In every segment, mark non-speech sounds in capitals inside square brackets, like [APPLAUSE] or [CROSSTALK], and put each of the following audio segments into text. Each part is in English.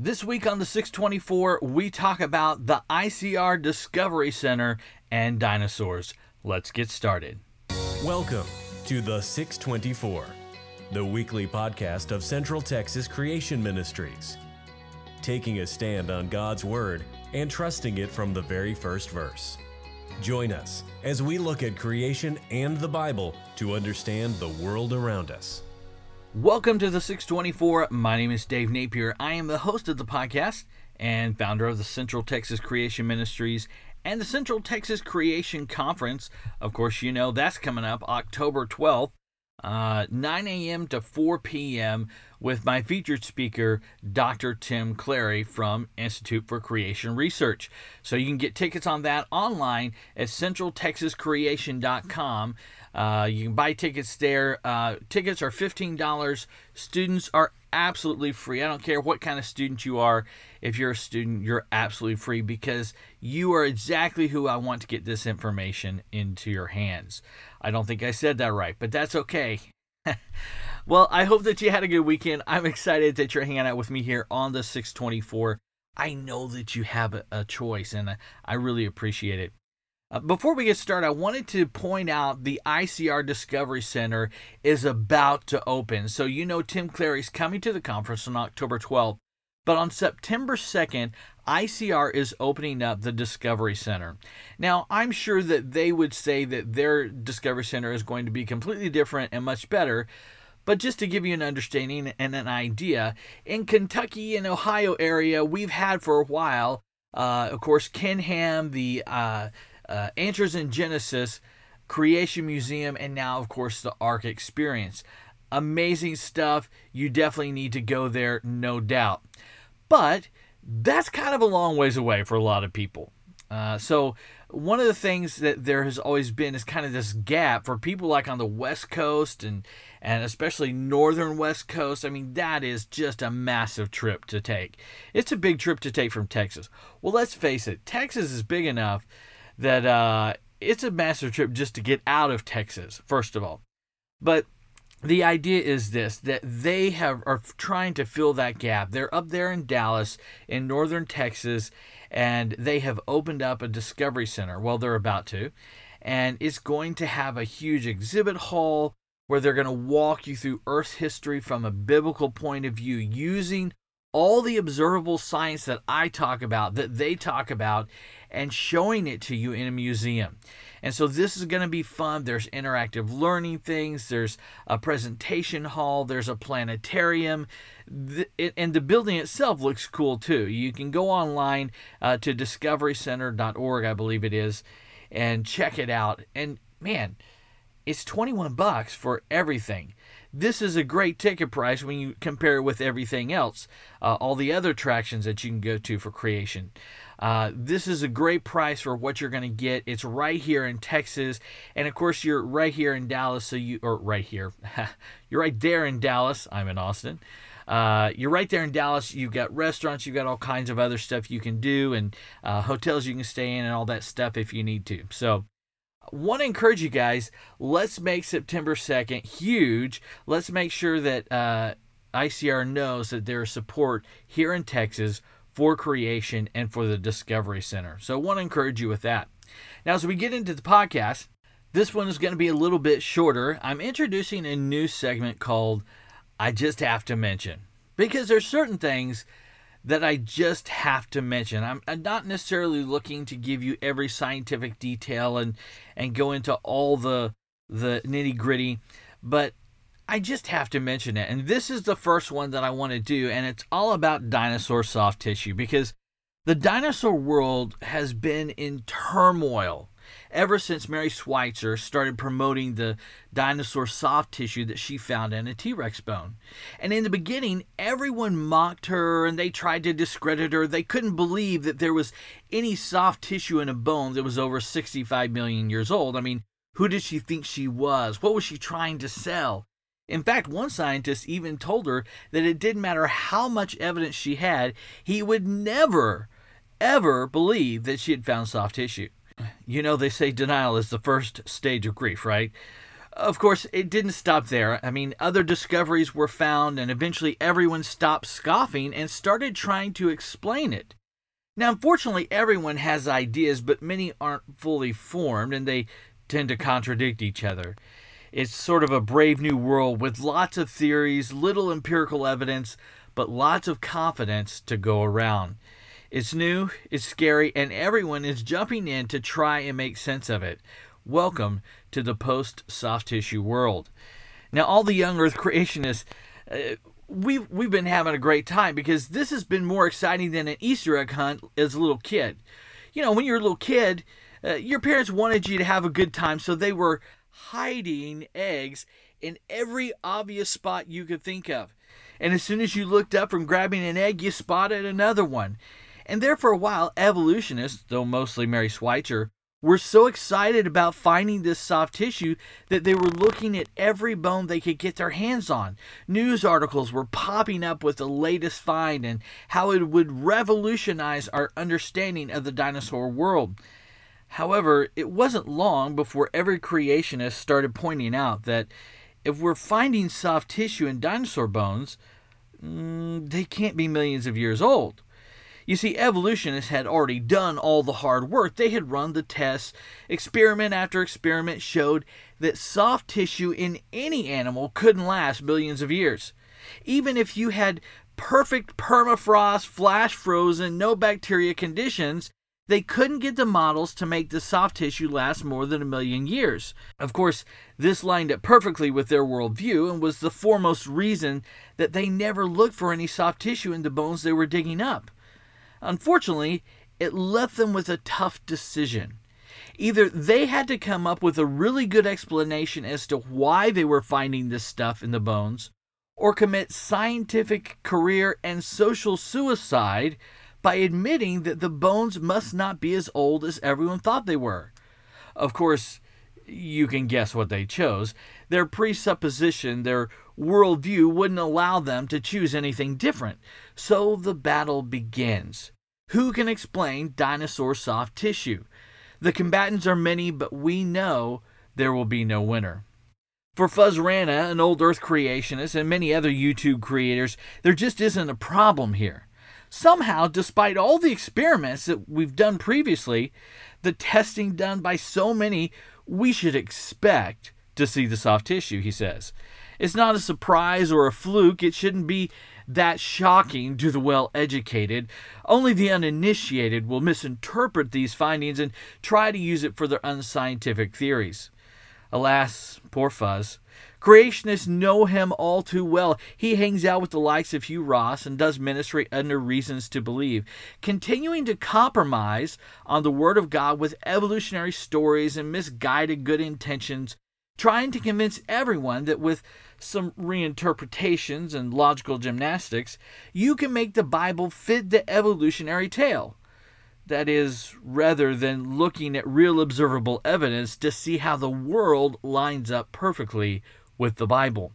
This week on the 624, we talk about the ICR Discovery Center and dinosaurs. Let's get started. Welcome to the 624, the weekly podcast of Central Texas Creation Ministries, taking a stand on God's Word and trusting it from the very first verse. Join us as we look at creation and the Bible to understand the world around us. Welcome to the 624. My name is Dave Napier. I am the host of the podcast and founder of the Central Texas Creation Ministries and the Central Texas Creation Conference. Of course, you know that's coming up October 12th, uh, 9 a.m. to 4 p.m. with my featured speaker, Dr. Tim Clarey from Institute for Creation Research. So you can get tickets on that online at centraltexascreation.com. Uh, you can buy tickets there. Uh, tickets are $15. Students are absolutely free. I don't care what kind of student you are. If you're a student, you're absolutely free because you are exactly who I want to get this information into your hands. I don't think I said that right, but that's okay. [LAUGHS] well, I hope that you had a good weekend. I'm excited that you're hanging out with me here on the 624. I know that you have a, choice, and I really appreciate it. Uh, before we get started, I wanted to point out the ICR Discovery Center is about to open. So, you know, Tim Clarey's coming to the conference on October 12th, but on September 2nd, ICR is opening up the Discovery Center. Now, I'm sure that they would say that their Discovery Center is going to be completely different and much better. But just to give you an understanding and an idea, in Kentucky and Ohio area, we've had for a while, uh, of course, Ken Ham, the uh, uh, Answers in Genesis, Creation Museum, and now, of course, the Ark Experience. Amazing stuff. You definitely need to go there, no doubt. But that's kind of a long ways away for a lot of people. Uh, so, one of the things that there has always been is kind of this gap for people like on the West Coast and and especially northern West Coast. I mean, that is just a massive trip to take. It's a big trip to take from Texas. Well, let's face it, Texas is big enough that uh, it's a massive trip just to get out of Texas, first of all. But the idea is this that they have are trying to fill that gap. They're up there in Dallas in northern Texas and they have opened up a discovery center. Well, they're about to. And it's going to have a huge exhibit hall where they're going to walk you through Earth history from a biblical point of view using all the observable science that I talk about, that they talk about, and showing it to you in a museum. And so this is going to be fun. There's interactive learning things, there's a presentation hall, there's a planetarium, and the building itself looks cool too. You can go online uh, to discoverycenter.org, I believe it is, and check it out. And man, it's 21 bucks for everything. This is a great ticket price when you compare it with everything else, uh, all the other attractions that you can go to for creation. Uh, this is a great price for what you're going to get. It's right here in Texas, and of course you're right here in Dallas. So you or right here, [LAUGHS] you're right there in Dallas. I'm in Austin. Uh, you're right there in Dallas. You've got restaurants, you've got all kinds of other stuff you can do, and uh, hotels you can stay in, and all that stuff if you need to. So, want to encourage you guys. Let's make September 2nd huge. Let's make sure that uh, ICR knows that there's support here in Texas for creation and for the Discovery Center. So I want to encourage you with that. Now, as we get into the podcast, this one is going to be a little bit shorter. I'm introducing a new segment called I Just Have to Mention because there's certain things that I just have to mention. I'm, not necessarily looking to give you every scientific detail and and go into all the the nitty gritty, but I just have to mention it. And this is the first one that I want to do, and it's all about dinosaur soft tissue because the dinosaur world has been in turmoil ever since Mary Schweitzer started promoting the dinosaur soft tissue that she found in a T Rex bone. And in the beginning, everyone mocked her and they tried to discredit her. They couldn't believe that there was any soft tissue in a bone that was over 65 million years old. I mean, who did she think she was? What was she trying to sell? In fact, one scientist even told her that it didn't matter how much evidence she had, he would never, ever believe that she had found soft tissue. You know, they say denial is the first stage of grief, right? Of course, it didn't stop there. I mean, other discoveries were found, and eventually everyone stopped scoffing and started trying to explain it. Now, unfortunately, everyone has ideas, but many aren't fully formed and they tend to contradict each other. It's sort of a brave new world with lots of theories, little empirical evidence, but lots of confidence to go around. It's new, it's scary, and everyone is jumping in to try and make sense of it. Welcome to the post soft tissue world. Now, all the young Earth creationists, uh, we've we've been having a great time because this has been more exciting than an Easter egg hunt as a little kid. You know, when you're a little kid, uh, your parents wanted you to have a good time, so they were hiding eggs in every obvious spot you could think of. And as soon as you looked up from grabbing an egg, you spotted another one. And there for a while, evolutionists, though mostly Mary Schweitzer, were so excited about finding this soft tissue that they were looking at every bone they could get their hands on. News articles were popping up with the latest find and how it would revolutionize our understanding of the dinosaur world. However, it wasn't long before every creationist started pointing out that if we're finding soft tissue in dinosaur bones, mm, they can't be millions of years old. You see, evolutionists had already done all the hard work. They had run the tests. Experiment after experiment showed that soft tissue in any animal couldn't last billions of years. Even if you had perfect permafrost, flash frozen, no bacteria conditions, they couldn't get the models to make the soft tissue last more than a million years. Of course, this lined up perfectly with their worldview and was the foremost reason that they never looked for any soft tissue in the bones they were digging up. Unfortunately, it left them with a tough decision. Either they had to come up with a really good explanation as to why they were finding this stuff in the bones, or commit scientific, career, and social suicide by admitting that the bones must not be as old as everyone thought they were. Of course, you can guess what they chose. Their presupposition, their worldview wouldn't allow them to choose anything different. So the battle begins. Who can explain dinosaur soft tissue? The combatants are many, but we know there will be no winner. For Fuz Rana, an old Earth creationist, and many other YouTube creators, there just isn't a problem here. Somehow, despite all the experiments that we've done previously, the testing done by so many, we should expect to see the soft tissue, he says. It's not a surprise or a fluke. It shouldn't be that shocking to the well educated. Only the uninitiated will misinterpret these findings and try to use it for their unscientific theories. Alas, poor Fuz. Creationists know him all too well. He hangs out with the likes of Hugh Ross and does ministry under reasons to believe, continuing to compromise on the Word of God with evolutionary stories and misguided good intentions, trying to convince everyone that with some reinterpretations and logical gymnastics, you can make the Bible fit the evolutionary tale. That is, rather than looking at real observable evidence to see how the world lines up perfectly with the Bible.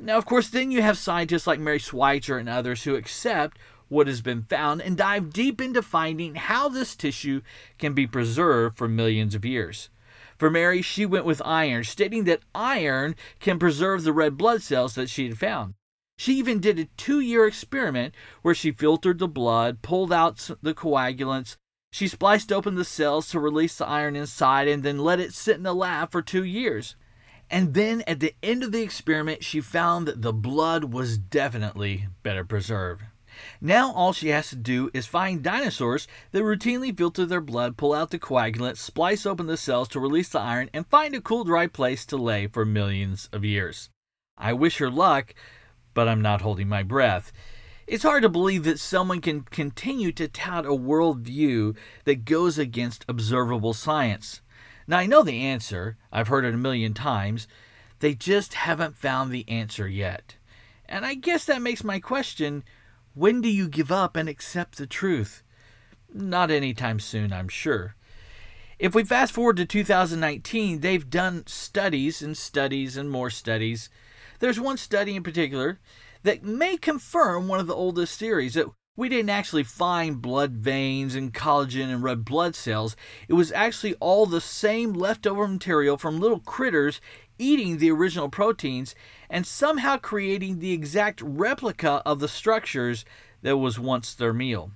Now, of course, then you have scientists like Mary Schweitzer and others who accept what has been found and dive deep into finding how this tissue can be preserved for millions of years. For Mary, she went with iron, stating that iron can preserve the red blood cells that she had found. She even did a two year experiment where she filtered the blood, pulled out the coagulants, she spliced open the cells to release the iron inside, and then let it sit in the lab for two years. And then at the end of the experiment, she found that the blood was definitely better preserved. Now all she has to do is find dinosaurs that routinely filter their blood, pull out the coagulant, splice open the cells to release the iron, and find a cool, dry place to lay for millions of years. I wish her luck, but I'm not holding my breath. It's hard to believe that someone can continue to tout a worldview that goes against observable science. Now, I know the answer, I've heard it a million times. They just haven't found the answer yet. And I guess that makes my question when do you give up and accept the truth? Not anytime soon, I'm sure. If we fast forward to 2019, they've done studies and studies and more studies. There's one study in particular that may confirm one of the oldest theories that we didn't actually find blood veins and collagen and red blood cells. It was actually all the same leftover material from little critters eating the original proteins and somehow creating the exact replica of the structures that was once their meal.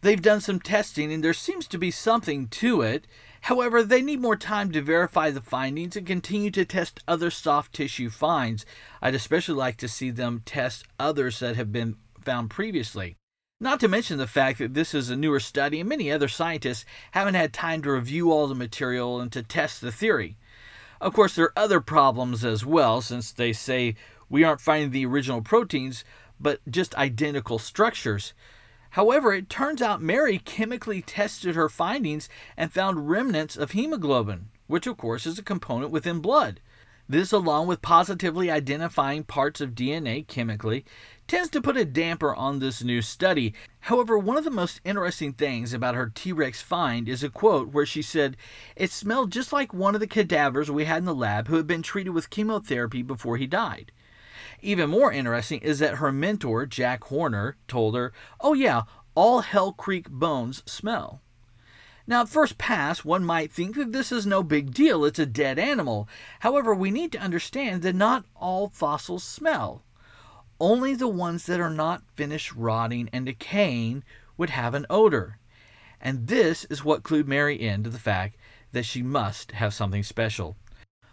They've done some testing and there seems to be something to it. However, they need more time to verify the findings and continue to test other soft tissue finds. I'd especially like to see them test others that have been found previously. Not to mention the fact that this is a newer study and many other scientists haven't had time to review all the material and to test the theory. Of course, there are other problems as well, since they say we aren't finding the original proteins, but just identical structures. However, it turns out Mary chemically tested her findings and found remnants of hemoglobin, which of course is a component within blood. This, along with positively identifying parts of DNA chemically, tends to put a damper on this new study. However, one of the most interesting things about her T Rex find is a quote where she said, It smelled just like one of the cadavers we had in the lab who had been treated with chemotherapy before he died. Even more interesting is that her mentor, Jack Horner, told her, Oh, yeah, all Hell Creek bones smell. Now, at first pass, one might think that this is no big deal, it's a dead animal. However, we need to understand that not all fossils smell. Only the ones that are not finished rotting and decaying would have an odor. And this is what clued Mary in to the fact that she must have something special.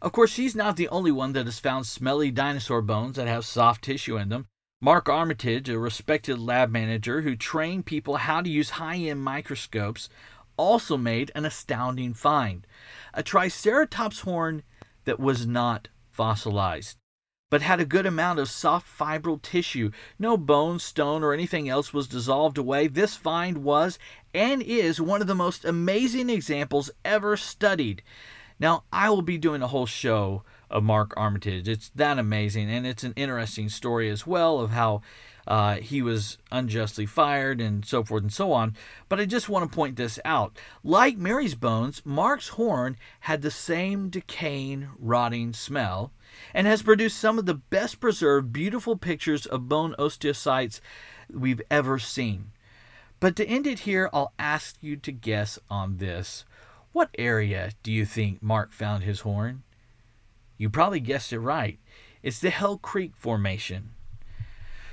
Of course, she's not the only one that has found smelly dinosaur bones that have soft tissue in them. Mark Armitage, a respected lab manager who trained people how to use high end microscopes, also made an astounding find a Triceratops horn that was not fossilized, but had a good amount of soft fibral tissue. No bone, stone, or anything else was dissolved away. This find was and is one of the most amazing examples ever studied. Now, I will be doing a whole show of Mark Armitage. It's that amazing, and it's an interesting story as well of how uh, he was unjustly fired and so forth and so on. But I just want to point this out. Like Mary's bones, Mark's horn had the same decaying, rotting smell and has produced some of the best preserved, beautiful pictures of bone osteocytes we've ever seen. But to end it here, I'll ask you to guess on this. What area do you think Mark found his horn? You probably guessed it right. It's the Hell Creek Formation.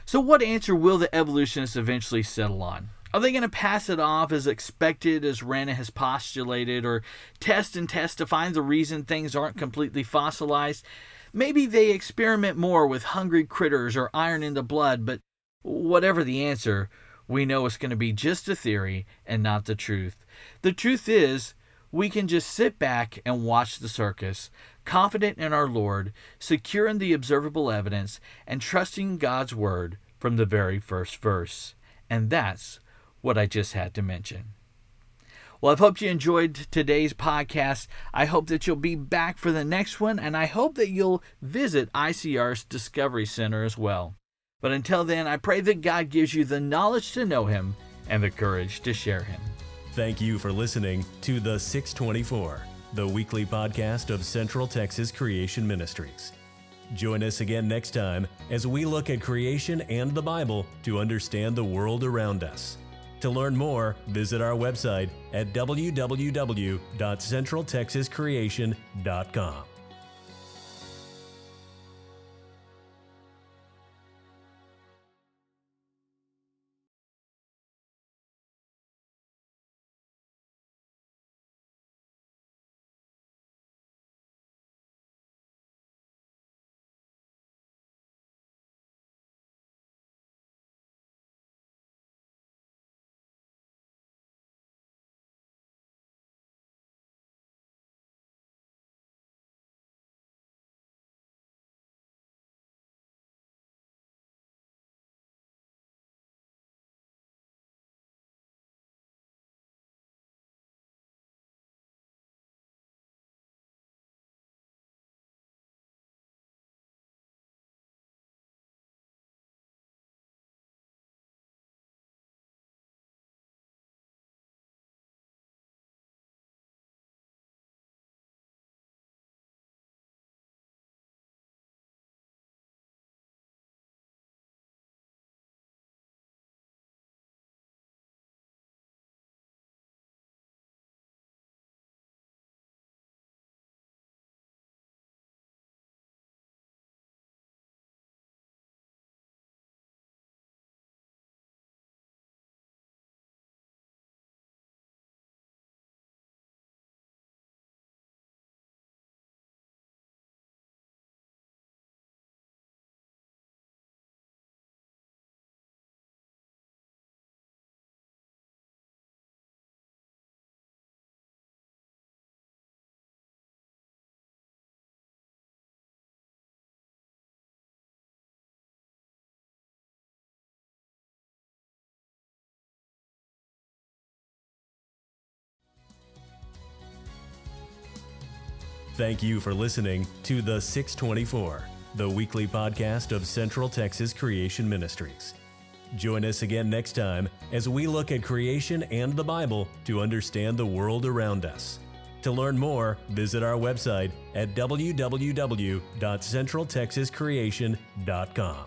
So, what answer will the evolutionists eventually settle on? Are they going to pass it off as expected, as Rana has postulated, or test and test to find the reason things aren't completely fossilized? Maybe they experiment more with hungry critters or iron in the blood, but whatever the answer, we know it's going to be just a theory and not the truth. The truth is, we can just sit back and watch the circus, confident in our Lord, secure in the observable evidence, and trusting God's word from the very first verse. And that's what I just had to mention. Well, I've hoped you enjoyed today's podcast. I hope that you'll be back for the next one, and I hope that you'll visit ICR's Discovery Center as well. But until then, I pray that God gives you the knowledge to know Him and the courage to share Him. Thank you for listening to The 624 the weekly podcast of Central Texas Creation Ministries. Join us again next time as we look at creation and the Bible to understand the world around us. To learn more, visit our website at www.centraltexascreation.com. Thank you for listening to The 624, the weekly podcast of Central Texas Creation Ministries. Join us again next time as we look at creation and the Bible to understand the world around us. To learn more, visit our website at www.centraltexascreation.com.